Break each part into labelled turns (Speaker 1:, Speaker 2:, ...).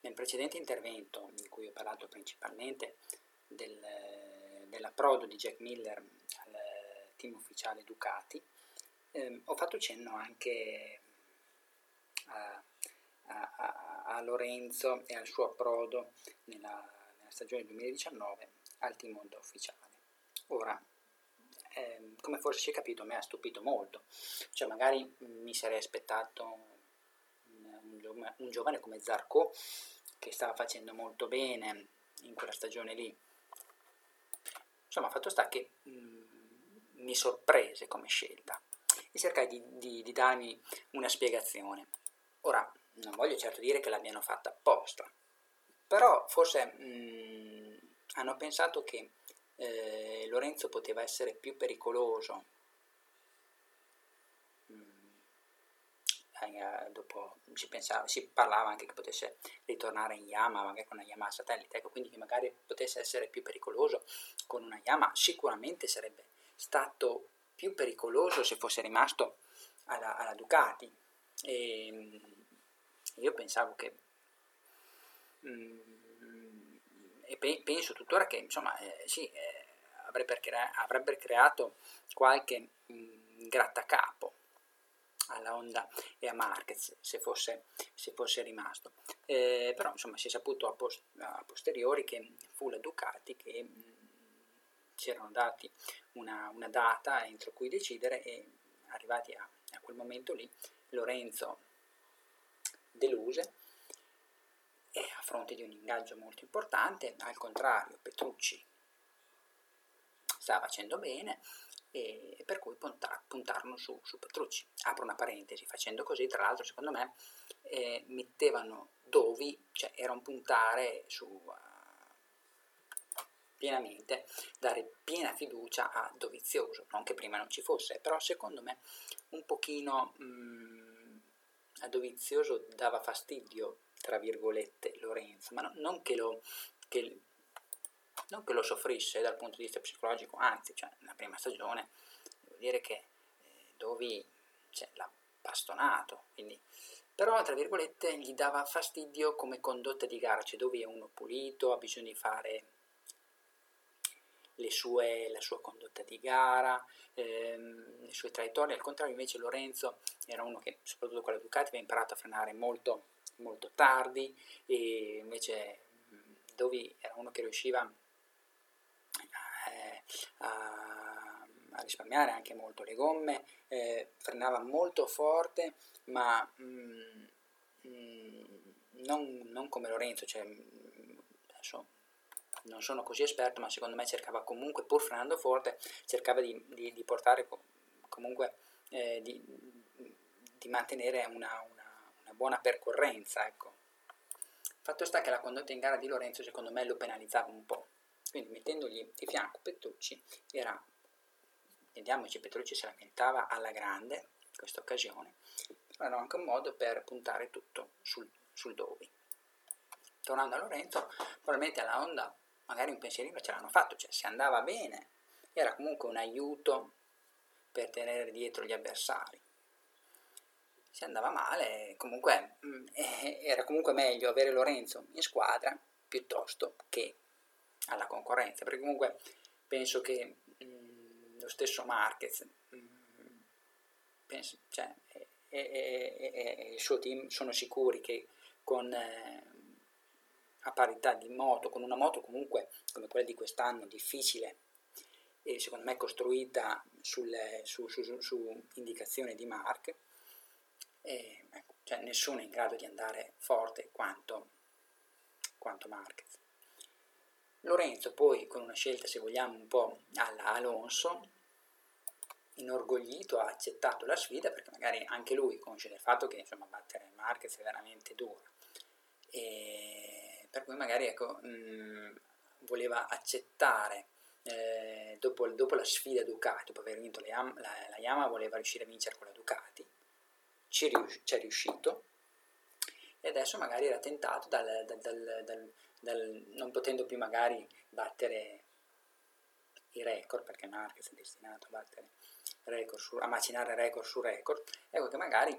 Speaker 1: nel precedente intervento, in cui ho parlato principalmente del, dell'approdo di Jack Miller al team ufficiale Ducati, eh, ho fatto cenno anche a, a, a, Lorenzo e al suo approdo nella, nella stagione 2019 al team Honda ufficiale. Ora, eh, come forse si è capito, mi ha stupito molto, cioè magari mi sarei aspettato un, giovane come Zarco che stava facendo molto bene in quella stagione lì. Insomma, fatto sta che mh, mm, mi sorprese come scelta e cercai di, di, di, darmi una spiegazione. Ora, non voglio certo dire che l'abbiano fatta apposta, però forse mh, mm, hanno pensato che eh, Lorenzo poteva essere più pericoloso eh, dopo si, pensava, si parlava anche che potesse ritornare in Yamaha, magari con una Yamaha satellite, ecco, quindi che magari potesse essere più pericoloso con una Yamaha, sicuramente sarebbe stato più pericoloso se fosse rimasto alla, alla Ducati. E, mm, io pensavo che mm, e pe- penso tuttora che insomma eh, sì, eh, avrebbe, crea- avrebbe, creato qualche mh, mm, grattacapo alla Honda e a Marquez se fosse, se fosse rimasto. Eh, però insomma si è saputo a, post, a, posteriori che fu la Ducati che mh, ci erano dati una, una, data entro cui decidere e arrivati a, a quel momento lì Lorenzo deluse e a fronte di un ingaggio molto importante, al contrario Petrucci sta facendo bene e per cui puntar, puntarono su, su, Petrucci. Apro una parentesi, facendo così, tra l'altro secondo me eh, mettevano Dovi, cioè era un puntare su uh, pienamente, dare piena fiducia a Dovizioso, non che prima non ci fosse, però secondo me un pochino mh, mm, a Dovizioso dava fastidio, tra virgolette, Lorenzo, ma no, non che lo... Che, non che lo soffrisse dal punto di vista psicologico, anzi, cioè, nella prima stagione, devo dire che eh, Dovi cioè, l'ha bastonato, quindi, però, tra virgolette, gli dava fastidio come condotta di gara, cioè Dovi è uno pulito, ha bisogno di fare sue, la sua condotta di gara, ehm, le sue traiettorie, al contrario invece Lorenzo era uno che, soprattutto con la Ducati, aveva imparato a frenare molto, molto tardi e invece Dovi era uno che riusciva a, a risparmiare anche molto le gomme, eh, frenava molto forte, ma mm, mm, non, non, come Lorenzo, cioè, adesso non sono così esperto, ma secondo me cercava comunque, pur frenando forte, cercava di, di, di portare comunque eh, di, di, mantenere una, una, una, buona percorrenza. Ecco. Fatto sta che la condotta in gara di Lorenzo secondo me lo penalizzava un po'. Quindi mettendogli di fianco Petrucci era, vediamoci, Petrucci si lamentava alla grande in questa occasione, era anche un modo per puntare tutto sul, sul Dovi. Tornando a Lorenzo, probabilmente alla Honda magari un pensierino ce l'hanno fatto, cioè se andava bene era comunque un aiuto per tenere dietro gli avversari. Se andava male, comunque mh, mm, era comunque meglio avere Lorenzo in squadra piuttosto che alla concorrenza, perché comunque penso che mh, mm, lo stesso Marquez mm, cioè, e, e, e, e, il suo team sono sicuri che con eh, a parità di moto, con una moto comunque come quella di quest'anno difficile e secondo me costruita sulle, su, su, su, su, indicazione di Mark, ecco, cioè nessuno è in grado di andare forte quanto, quanto Marquez. Lorenzo poi con una scelta, se vogliamo, un po' alla Alonso, inorgoglito ha accettato la sfida perché magari anche lui consce del fatto che insomma, battere Marquez è veramente dura. E per cui magari ecco, mh, mm, voleva accettare eh, dopo, dopo, la sfida Ducati, dopo aver vinto la, la, la Yamaha, voleva riuscire a vincere con la Ducati, ci, rius- è riuscito e adesso magari era tentato dal, dal, dal, dal, non potendo più magari battere i record, perché Marquez è destinato a battere record su, a macinare record su record, ecco che magari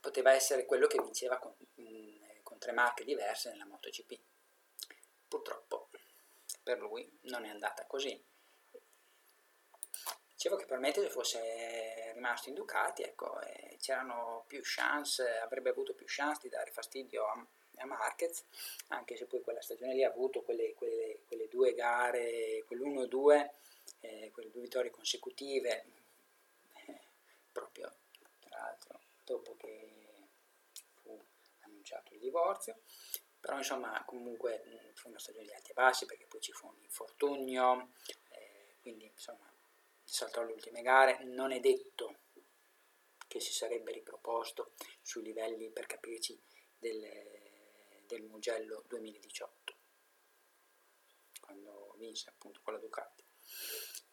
Speaker 1: poteva essere quello che vinceva con, mh, mm, con tre marche diverse nella MotoGP. Purtroppo per lui non è andata così. Dicevo che probabilmente se fosse rimasto in Ducati, ecco, eh, c'erano più chance, avrebbe avuto più chance di dare fastidio a, a Marquez, anche se poi quella stagione lì ha avuto quelle, quelle, quelle due gare, quell'1-2, eh, quelle due vittorie consecutive, eh, proprio tra l'altro dopo che fu annunciato il divorzio, però insomma comunque mh, fu una stagione di alti e bassi perché poi ci fu un infortunio, eh, quindi insomma saltò le ultime gare, non è detto che si sarebbe riproposto sui livelli per capirci del, del Mugello 2018 quando vinse appunto con la Ducati.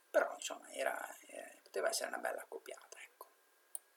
Speaker 1: Però insomma era, era, poteva essere una bella accoppiata